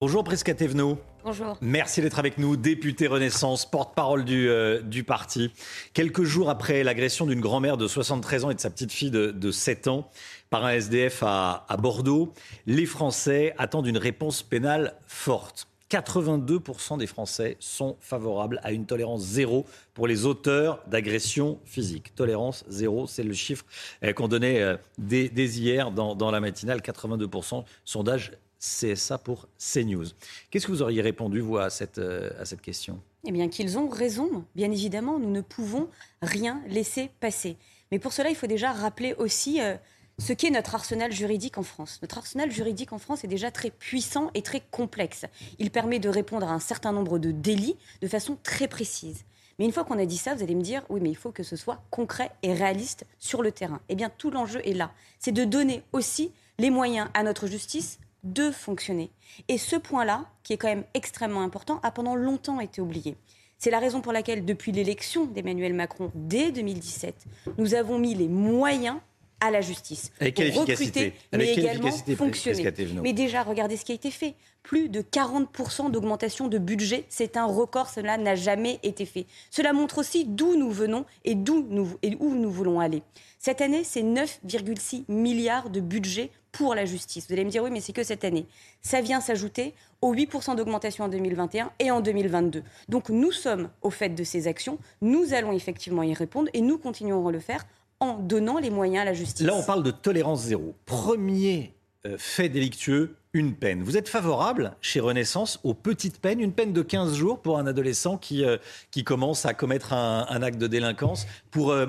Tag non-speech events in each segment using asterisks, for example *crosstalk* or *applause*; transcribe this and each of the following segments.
Bonjour Prisca Thévenot. Bonjour. Merci d'être avec nous, député Renaissance, porte-parole du, euh, du parti. Quelques jours après l'agression d'une grand-mère de 73 ans et de sa petite fille de, de 7 ans par un SDF à, à Bordeaux, les Français attendent une réponse pénale forte. 82% des Français sont favorables à une tolérance zéro pour les auteurs d'agressions physiques. Tolérance zéro, c'est le chiffre euh, qu'on donnait euh, dès, dès hier dans, dans la matinale. 82%, sondage CSA pour CNews. Qu'est-ce que vous auriez répondu, vous, à cette, euh, à cette question? Eh bien, qu'ils ont raison. Bien évidemment, nous ne pouvons rien laisser passer. Mais pour cela, il faut déjà rappeler aussi euh, ce qu'est notre arsenal juridique en France. Notre arsenal juridique en France est déjà très puissant et très complexe. Il permet de répondre à un certain nombre de délits de façon très précise. Mais une fois qu'on a dit ça, vous allez me dire, oui, mais il faut que ce soit concret et réaliste sur le terrain. Eh bien, tout l'enjeu est là. C'est de donner aussi les moyens à notre justice de fonctionner. Et ce point-là, qui est quand même extrêmement important, a pendant longtemps été oublié. C'est la raison pour laquelle, depuis l'élection d'Emmanuel Macron dès 2017, nous avons mis les moyens à la justice. Avec pour recruter, mais quelle également fonctionner. Mais déjà, regardez ce qui a été fait. Plus de 40% d'augmentation de budget, c'est un record, cela n'a jamais été fait. Cela montre aussi d'où nous venons et, d'où nous, et où nous voulons aller. Cette année, c'est 9,6 milliards de budget pour la justice. Vous allez me dire, oui, mais c'est que cette année. Ça vient s'ajouter aux 8% d'augmentation en 2021 et en 2022. Donc nous sommes au fait de ces actions, nous allons effectivement y répondre et nous continuerons à le faire en donnant les moyens à la justice. Là, on parle de tolérance zéro. Premier euh, fait délictueux, une peine. Vous êtes favorable, chez Renaissance, aux petites peines, une peine de 15 jours pour un adolescent qui, euh, qui commence à commettre un, acte de délinquance, pour euh,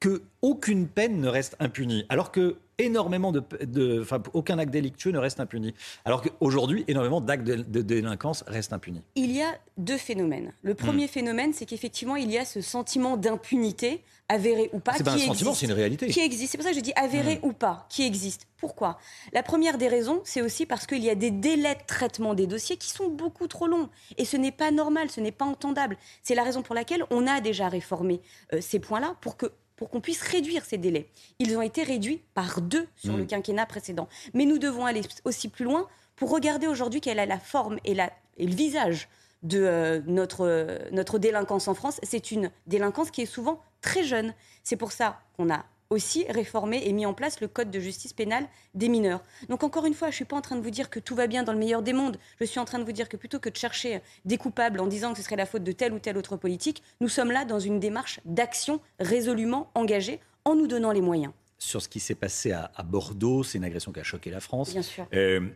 que aucune peine ne reste impunie, alors que énormément de, de- enfin, aucun acte délictueux ne reste impuni, alors qu'aujourd'hui, énormément d'actes de, de délinquance restent impunis. Il y a deux phénomènes. Le Hmm. premier phénomène, c'est qu'effectivement, il y a ce sentiment d'impunité, avéré ou pas, C'est pas un qui sentiment, existe. c'est une réalité. Qui existe. C'est pour ça que je dis avéré Hmm. ou pas, qui existe. Pourquoi? La première des raisons, c'est aussi parce qu'il y a des délais de traitement des dossiers qui sont beaucoup trop longs. Et ce n'est pas normal, ce n'est pas entendable. C'est la raison pour laquelle on a déjà réformé euh, ces points-là pour que pour qu'on puisse réduire ces délais. Ils ont été réduits par deux sur le quinquennat précédent. Mais nous devons aller aussi plus loin pour regarder aujourd'hui quelle est la forme et, la, et le visage de euh, notre, euh, notre délinquance en France. C'est une délinquance qui est souvent très jeune. C'est pour ça qu'on a aussi réformé et mis en place le code de justice pénale des mineurs. Donc encore une fois, je ne suis pas en train de vous dire que tout va bien dans le meilleur des mondes. Je suis en train de vous dire que plutôt que de chercher des coupables en disant que ce serait la faute de telle ou telle autre politique, nous sommes là dans une démarche d'action résolument engagée en nous donnant les moyens. Sur ce qui s'est passé à, à Bordeaux, c'est une agression qui a choqué la France. Bien sûr. Euh,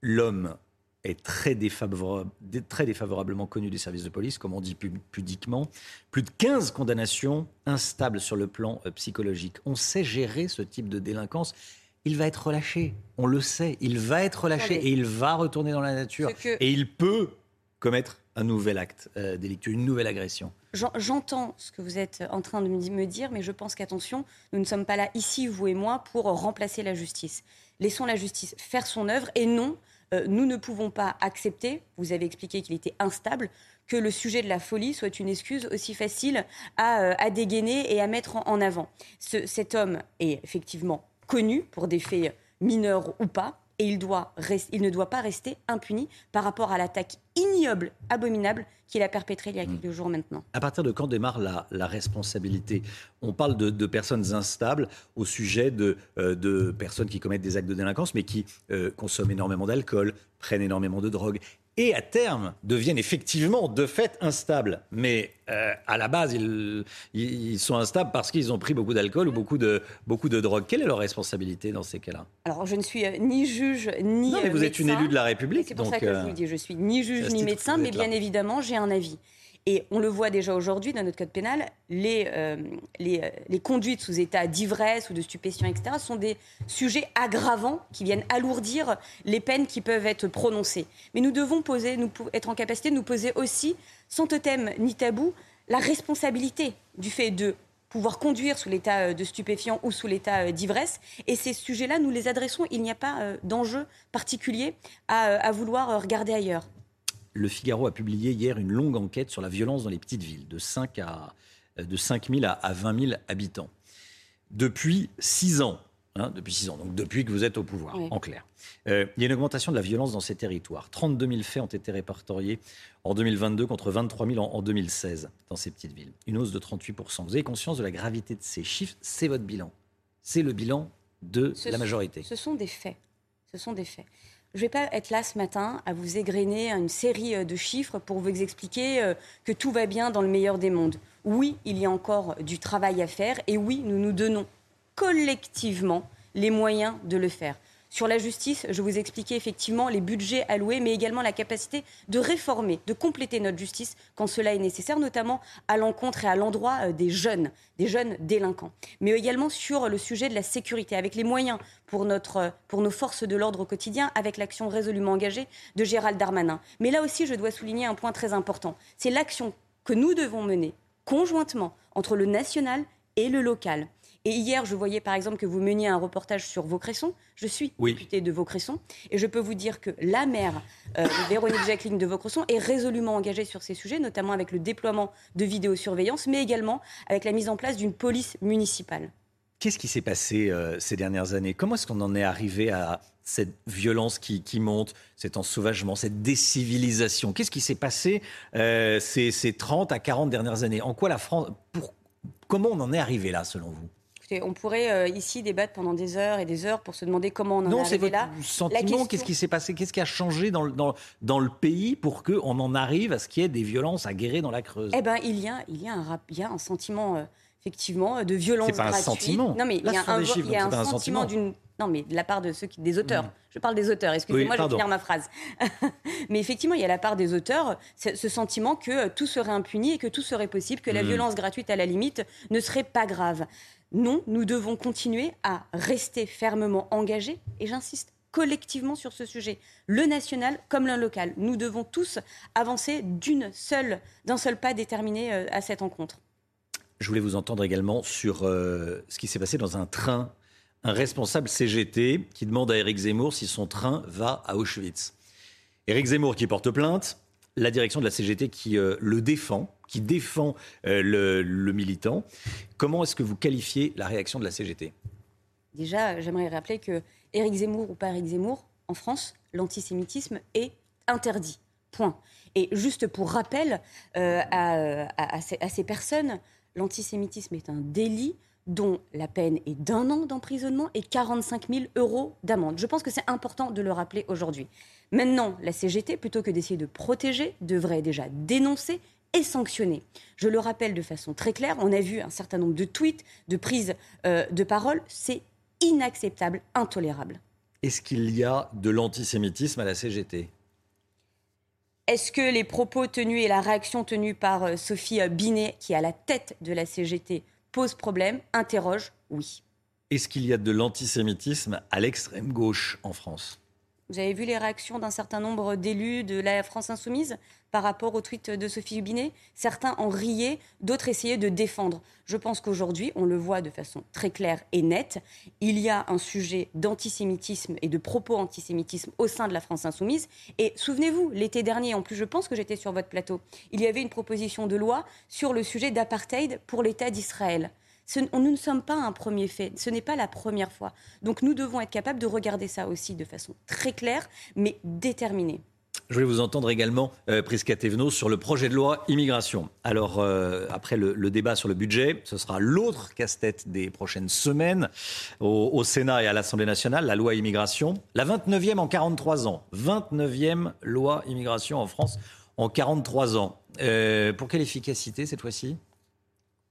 L'homme est très, défavorable- dé- très défavorablement connu des services de police, comme on dit pu- pudiquement. Plus de 15 condamnations instables sur le plan euh, psychologique. On sait gérer ce type de délinquance. Il va être relâché. On le sait. Il va être relâché et il va retourner dans la nature. Que- Et il peut commettre un nouvel acte euh, délictueux, une nouvelle agression. J'en- J'entends ce que vous êtes en train de me dire, mais je pense qu'attention, nous ne sommes pas là ici, vous et moi, pour remplacer la justice. Laissons la justice faire son œuvre et non, euh, nous ne pouvons pas accepter, vous avez expliqué qu'il était instable, que le sujet de la folie soit une excuse aussi facile à, euh, dégainer et à mettre en, avant. Ce- cet homme est effectivement connu pour des faits mineurs ou pas, et il, doit res- il ne doit pas rester impuni par rapport à l'attaque ignoble, abominable qu'il a perpétrée il y a quelques jours maintenant. À partir de quand démarre la, la responsabilité? On parle de, de personnes instables au sujet de, euh, de personnes qui commettent des actes de délinquance, mais qui euh, consomment énormément d'alcool, prennent énormément de drogue, et à terme deviennent effectivement de fait instables. Mais euh, à la base, ils, ils sont instables parce qu'ils ont pris beaucoup d'alcool ou beaucoup de, beaucoup de drogue. Quelle est leur responsabilité dans ces cas-là? Alors, je ne suis euh, ni juge ni. Non, mais euh, vous êtes une médecin. élue de la République. C'est pour donc, ça que je vous le dis. Je suis ni juge ni médecin, mais là. bien évidemment, j'ai un avis. Et on le voit déjà aujourd'hui dans notre code pénal, les, euh, euh, les, conduites sous état d'ivresse ou de stupéfiants, etc., sont des sujets aggravants qui viennent alourdir les peines qui peuvent être prononcées. Mais nous devons poser, nous, être en capacité de nous poser aussi, sans totem ni tabou, la responsabilité du fait de pouvoir conduire sous l'état euh, de stupéfiant ou sous l'état d'ivresse. Et ces sujets-là, nous les adressons. Il n'y a pas d'enjeu particulier à vouloir regarder ailleurs. Le Figaro a publié hier une longue enquête sur la violence dans les petites villes, de 5 à de 5 000 à 20 000 habitants. Depuis 6 ans, hein, depuis 6 ans, donc depuis que vous êtes au pouvoir, en clair. Euh, il y a une augmentation de la violence dans ces territoires. 32 000 faits ont été répertoriés en 2022 contre 23 000 en, 2016 dans ces petites villes. Une hausse de 38 Vous avez conscience de la gravité de ces chiffres? C'est votre bilan. C'est le bilan de la majorité. ce sont des faits. Ce sont des faits. Je ne vais pas être là ce matin à vous égrener une série euh, de chiffres pour vous expliquer euh, que tout va bien dans le meilleur des mondes. Oui, il y a encore du travail à faire et oui, nous nous donnons collectivement les moyens de le faire. Sur la justice, je vous expliquais effectivement les budgets alloués, mais également la capacité de réformer, de compléter notre justice quand cela est nécessaire, notamment à l'encontre et à l'endroit euh, des jeunes, des jeunes délinquants. Mais également sur le sujet de la sécurité, avec les moyens pour, notre, pour nos forces de l'ordre au quotidien, avec l'action résolument engagée de Gérald Darmanin. Mais là aussi, je dois souligner un point très important. C'est l'action que nous devons mener conjointement entre le national et le local. Et hier, je voyais par exemple que vous meniez un reportage sur Vaucresson. Je suis députée de Vaucresson. Et je peux vous dire que la maire, euh, Véronique Jacqueline de Vaucresson, est résolument engagée sur ces sujets, notamment avec le déploiement de vidéosurveillance, mais également avec la mise en place d'une police municipale. Qu'est-ce qui s'est passé euh, ces dernières années? Comment est-ce qu'on en est arrivé à cette violence qui, monte, cet ensauvagement, cette décivilisation? Qu'est-ce qui s'est passé euh, ces, ces, 30 à 40 dernières années? En quoi la France... Pour, comment on en est arrivé là, selon vous? On pourrait euh, ici débattre pendant des heures et des heures pour se demander comment on en est arrivé là. Non, c'est votre sentiment. Qu'est-ce qui s'est passé? Qu'est-ce qui a changé dans le, dans, le pays pour qu'on en arrive à ce qu'il y ait des violences aguerrées dans la Creuse? Eh ben, il y a, il y a, un, il y a un sentiment. Euh, effectivement, de violence C'est pas un sentiment. Non, mais il y a un, il y a un sentiment d'une non, mais de la part de ceux qui, des auteurs. Mm. Je parle des auteurs. Excusez-moi, je vais finir ma phrase. *laughs* mais effectivement, il y a la part des auteurs ce sentiment que tout serait impuni et que tout serait possible, que la mm. violence gratuite, à la limite, ne serait pas grave. Non, nous devons continuer à rester fermement engagés, et j'insiste collectivement sur ce sujet, le national comme le local. Nous devons tous avancer d'une seule, d'un seul pas déterminé euh, à cette rencontre. Je voulais vous entendre également sur euh, ce qui s'est passé dans un train. Un responsable CGT qui demande à Éric Zemmour si son train va à Auschwitz. Éric Zemmour qui porte plainte, la direction de la CGT qui euh, le défend qui défend euh, le, militant. Comment est-ce que vous qualifiez la réaction de la CGT Déjà, j'aimerais rappeler que Éric Zemmour ou pas Éric Zemmour, en France, l'antisémitisme est interdit. Point. Et juste pour rappel euh, à, ces, personnes, l'antisémitisme est un délit dont la peine est d'un an d'emprisonnement et 45 000 euros d'amende. Je pense que c'est important de le rappeler aujourd'hui. Maintenant, la CGT, plutôt que d'essayer de protéger, devrait déjà dénoncer et sanctionné. Je le rappelle de façon très claire, on a vu un certain nombre de tweets, de prises euh, de parole, c'est inacceptable, intolérable. Est-ce qu'il y a de l'antisémitisme à la CGT Est-ce que les propos tenus et la réaction tenue par euh, Sophie Binet, qui est à la tête de la CGT, posent problème? Interroge, oui. Est-ce qu'il y a de l'antisémitisme à l'extrême gauche en France? Vous avez vu les réactions d'un certain nombre d'élus de la France insoumise par rapport au tweet de Sophie Hubinet? Certains en riaient, d'autres essayaient de défendre. Je pense qu'aujourd'hui, on le voit de façon très claire et nette, il y a un sujet d'antisémitisme et de propos antisémitisme au sein de la France insoumise. Et souvenez-vous, l'été dernier, en plus je pense que j'étais sur votre plateau, il y avait une proposition de loi sur le sujet d'apartheid pour l'État d'Israël nous ne sommes pas un premier fait, ce n'est pas la première fois. Donc nous devons être capables de regarder ça aussi de façon très claire, mais déterminée. Je voulais vous entendre également, euh, Prisca sur le projet de loi immigration. Alors, euh, après le, débat sur le budget, ce sera l'autre casse-tête des prochaines semaines au, au Sénat et à l'Assemblée nationale, la loi immigration. La 29e en 43 ans. 29e loi immigration en France en 43 ans. Euh, pour quelle efficacité cette fois-ci?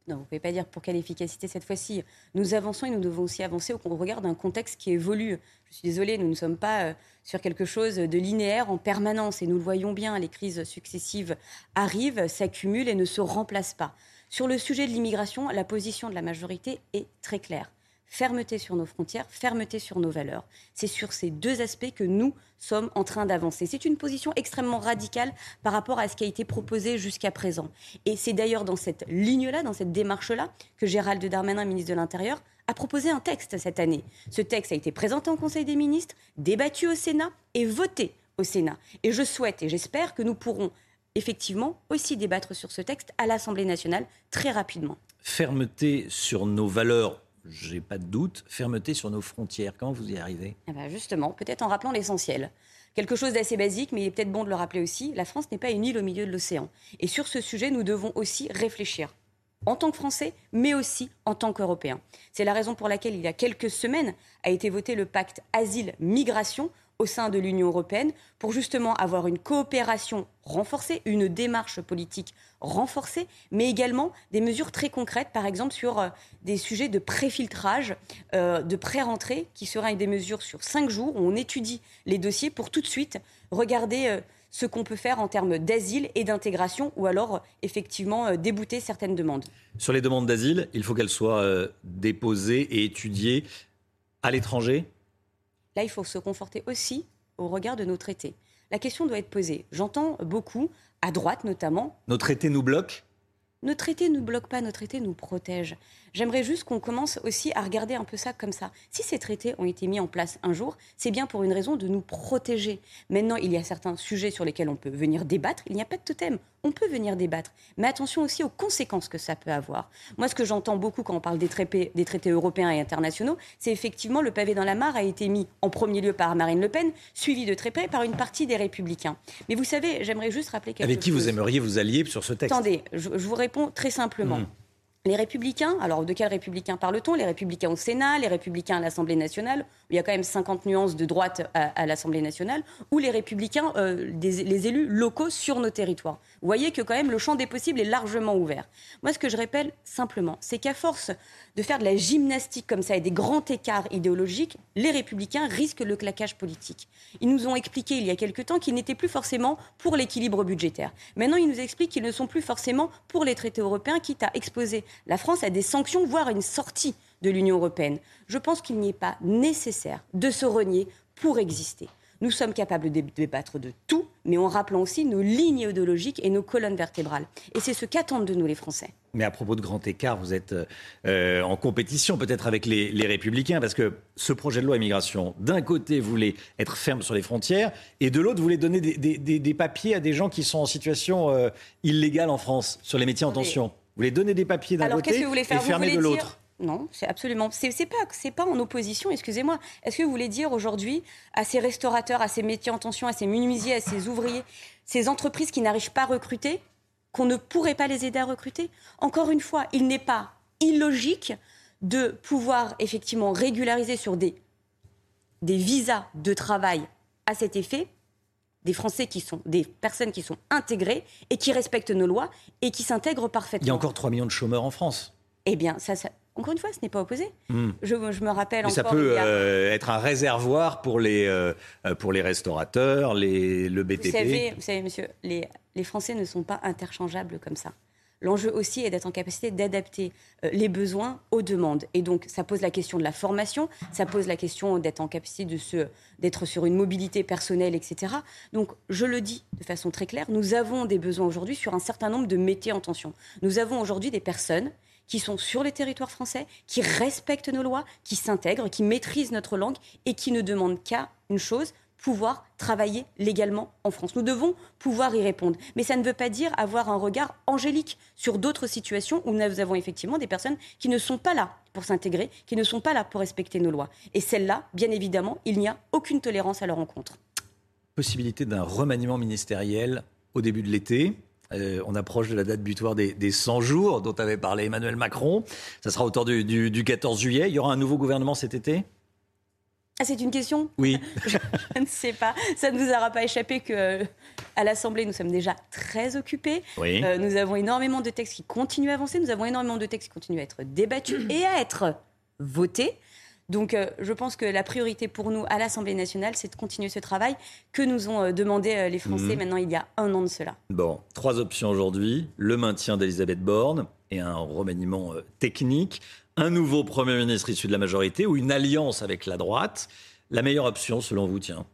Non, vous ne pouvez pas dire pour quelle efficacité cette fois-ci. Nous avançons et nous devons aussi avancer au regard d'un contexte qui évolue. Je suis désolée, nous ne sommes pas euh, sur quelque chose de linéaire en permanence et nous le voyons bien, les crises successives arrivent, s'accumulent et ne se remplacent pas. Sur le sujet de l'immigration, la position de la majorité est très claire fermeté sur nos frontières, fermeté sur nos valeurs. C'est sur ces deux aspects que nous sommes en train d'avancer. C'est une position extrêmement radicale par rapport à ce qui a été proposé jusqu'à présent. Et c'est d'ailleurs dans cette ligne-là, dans cette démarche-là, que Gérald Darmanin, ministre de l'Intérieur, a proposé un texte cette année. Ce texte a été présenté en Conseil des ministres, débattu au Sénat et voté au Sénat. Et je souhaite et j'espère que nous pourrons effectivement aussi débattre sur ce texte à l'Assemblée nationale très rapidement. Fermeté sur nos valeurs j'ai pas de doute, fermeté sur nos frontières. Comment vous y arrivez? Eh ben Justement, peut-être en rappelant l'essentiel. Quelque chose d'assez basique, mais il est peut-être bon de le rappeler aussi, la France n'est pas une île au milieu de l'océan. Et sur ce sujet, nous devons aussi réfléchir en tant que Français, mais aussi en tant qu'Européens. C'est la raison pour laquelle, il y a quelques semaines, a été voté le pacte Asile-Migration, au sein de l'Union européenne pour justement avoir une coopération renforcée, une démarche politique renforcée, mais également des mesures très concrètes, par exemple sur euh, des sujets de préfiltrage, euh, de pré-rentrée, qui seraient des mesures sur cinq jours où on étudie les dossiers pour tout de suite regarder euh, ce qu'on peut faire en termes d'asile et d'intégration, ou alors effectivement débouter certaines demandes. Sur les demandes d'asile, il faut qu'elles soient déposées et étudiées à l'étranger Là, il faut se conforter aussi au regard de nos traités. La question doit être posée. J'entends beaucoup, à droite notamment. Nos traités nous bloquent? Nos traités ne nous bloquent pas, nos traités nous protègent. J'aimerais juste qu'on commence aussi à regarder un peu ça comme ça. Si ces traités ont été mis en place un jour, c'est bien pour une raison de nous protéger. Maintenant, il y a certains sujets sur lesquels on peut venir débattre. Il n'y a pas de totem. On peut venir débattre. Mais attention aussi aux conséquences que ça peut avoir. Moi, ce que j'entends beaucoup quand on parle des traités, des traités européens et internationaux, c'est effectivement le pavé dans la mare a été mis en premier lieu par Marine Le Pen, suivi de très près par une partie des Républicains. Mais vous savez, j'aimerais juste rappeler quelque Avec qui vous aimeriez vous allier sur ce texte? Attendez, je, vous réponds très simplement. Hmm. Les républicains, alors de quels républicains parle-t-on? Les républicains au Sénat, les républicains à l'Assemblée nationale, il y a quand même 50 nuances de droite à, l'Assemblée nationale, ou les républicains, euh, les élus locaux sur nos territoires. Vous voyez que quand même le champ des possibles est largement ouvert. Moi, ce que je rappelle simplement, c'est qu'à force de faire de la gymnastique comme ça et des grands écarts idéologiques, les républicains risquent le claquage politique. Ils nous ont expliqué il y a quelque temps qu'ils n'étaient plus forcément pour l'équilibre budgétaire. Maintenant, ils nous expliquent qu'ils ne sont plus forcément pour les traités européens, quitte à exposer la France à des sanctions, voire une sortie de l'Union européenne. Je pense qu'il n'est pas nécessaire de se renier pour exister. Nous sommes capables de débattre de tout, mais en rappelant aussi nos lignes idéologiques et nos colonnes vertébrales. Et c'est ce qu'attendent de nous les Français. Mais à propos de grand écart, vous êtes euh, en compétition peut-être avec les, républicains, parce que ce projet de loi immigration, d'un côté, voulait être ferme sur les frontières, et de l'autre, voulait donner des, papiers à des gens qui sont en situation euh, illégale en France, sur les métiers en tension. Vous voulez donner des papiers d'un côté et fermer de l'autre non, c'est absolument. C'est pas, c'est pas en opposition. Excusez-moi. Est-ce que vous voulez dire aujourd'hui à ces restaurateurs, à ces métiers en tension, à ces menuisiers, à ces ouvriers, ces entreprises qui n'arrivent pas à recruter, qu'on ne pourrait pas les aider à recruter? Encore une fois, il n'est pas illogique de pouvoir effectivement régulariser sur des des visas de travail à cet effet des Français qui sont des personnes qui sont intégrées et qui respectent nos lois et qui s'intègrent parfaitement. Il y a encore 3 millions de chômeurs en France. Eh bien, ça, ça, encore une fois, ce n'est pas opposé. Hmm. Je, me rappelle Mais Ça peut euh, être un réservoir pour les, euh, pour les restaurateurs, les, le BTP. Vous savez, monsieur, les, les Français ne sont pas interchangeables comme ça. L'enjeu aussi est d'être en capacité d'adapter euh, les besoins aux demandes. Et donc, ça pose la question de la formation, ça pose la question d'être en capacité de d'être sur une mobilité personnelle, etc. Donc, je le dis de façon très claire, nous avons des besoins aujourd'hui sur un certain nombre de métiers en tension. Nous avons aujourd'hui des personnes qui sont sur les territoires français, qui respectent nos lois, qui s'intègrent, qui maîtrisent notre langue et qui ne demandent qu'à une chose, pouvoir travailler légalement en France. Nous devons pouvoir y répondre. Mais ça ne veut pas dire avoir un regard angélique sur d'autres situations où nous avons effectivement des personnes qui ne sont pas là pour s'intégrer, qui ne sont pas là pour respecter nos lois. Et celles-là, bien évidemment, il n'y a aucune tolérance à leur encontre. Possibilité d'un remaniement ministériel au début de l'été euh, on approche de la date butoir des, 100 jours dont avait parlé Emmanuel Macron. Ça sera autour du, du, 14 juillet. Il y aura un nouveau gouvernement cet été? Ah, c'est une question Oui. *laughs* je, ne sais pas. Ça ne vous aura pas échappé que À l'Assemblée, nous sommes déjà très occupés. Oui. Euh, nous avons énormément de textes qui continuent à avancer. Nous avons énormément de textes qui continuent à être débattus *clears throat* et à être votés. Donc, euh, je pense que la priorité pour nous à l'Assemblée nationale, c'est de continuer ce travail que nous ont euh, demandé euh, les Français Mhm. maintenant il y a un an de cela. Bon, trois options aujourd'hui le maintien d'Elisabeth Borne et un remaniement euh, technique, un nouveau Premier ministre issu de la majorité ou une alliance avec la droite. La meilleure option, selon vous, tiens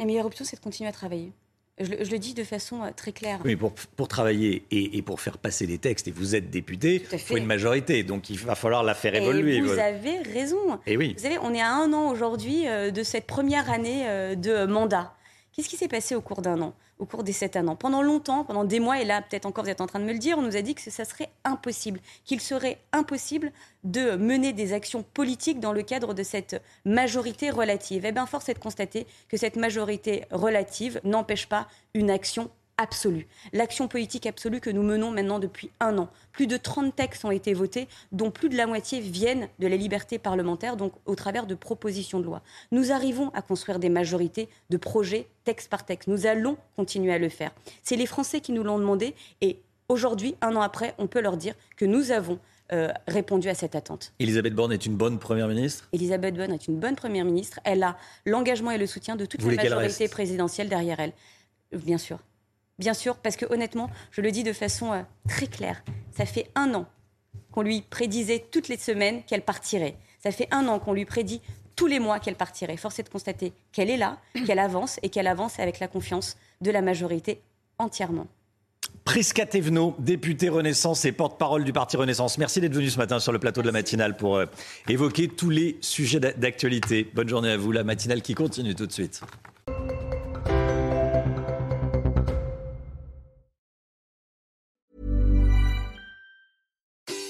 La meilleure option, c'est de continuer à travailler. Je, le- je le dis de façon euh, très claire. Oui, pour, pour travailler et, et pour faire passer les textes, et vous êtes député, il faut une majorité, donc il va falloir la faire Et évoluer. vous voilà. avez raison. Et oui. Vous savez, on est à un an aujourd'hui euh, de cette première année euh, de mandat. Qu'est-ce qui s'est passé au cours d'un an, au cours des sept un an Pendant longtemps, pendant des mois, et là peut-être encore vous êtes en train de me le dire, on nous a dit que ça serait impossible, qu'il serait impossible de mener des actions politiques dans le cadre de cette majorité relative. Eh bien, force est de constater que cette majorité relative n'empêche pas une action absolue. L'action politique absolue que nous menons maintenant depuis un an. Plus de 30 textes ont été votés, dont plus de la moitié viennent de la liberté parlementaire, donc au travers de propositions de loi. Nous arrivons à construire des majorités de projets texte par texte. Nous allons continuer à le faire. C'est les Français qui nous l'ont demandé et aujourd'hui, un an après, on peut leur dire que nous avons euh, répondu à cette attente. Elisabeth Borne est une bonne Première ministre? Elisabeth Borne est une bonne première ministre. Elle a l'engagement et le soutien de toute Vous la majorité présidentielle derrière elle. Bien sûr. Bien sûr, parce que honnêtement, je le dis de façon euh, très claire, ça fait un an qu'on lui prédisait toutes les semaines qu'elle partirait. Ça fait un an qu'on lui prédit tous les mois qu'elle partirait. Force est de constater qu'elle est là, *clears throat* qu'elle avance et qu'elle avance avec la confiance de la majorité entièrement. Prisca Thévenot, députée Renaissance et porte-parole du parti Renaissance. Merci d'être venu ce matin sur le plateau de la matinale pour euh, évoquer tous les sujets d'a- d'actualité. Bonne journée à vous, la matinale qui continue tout de suite.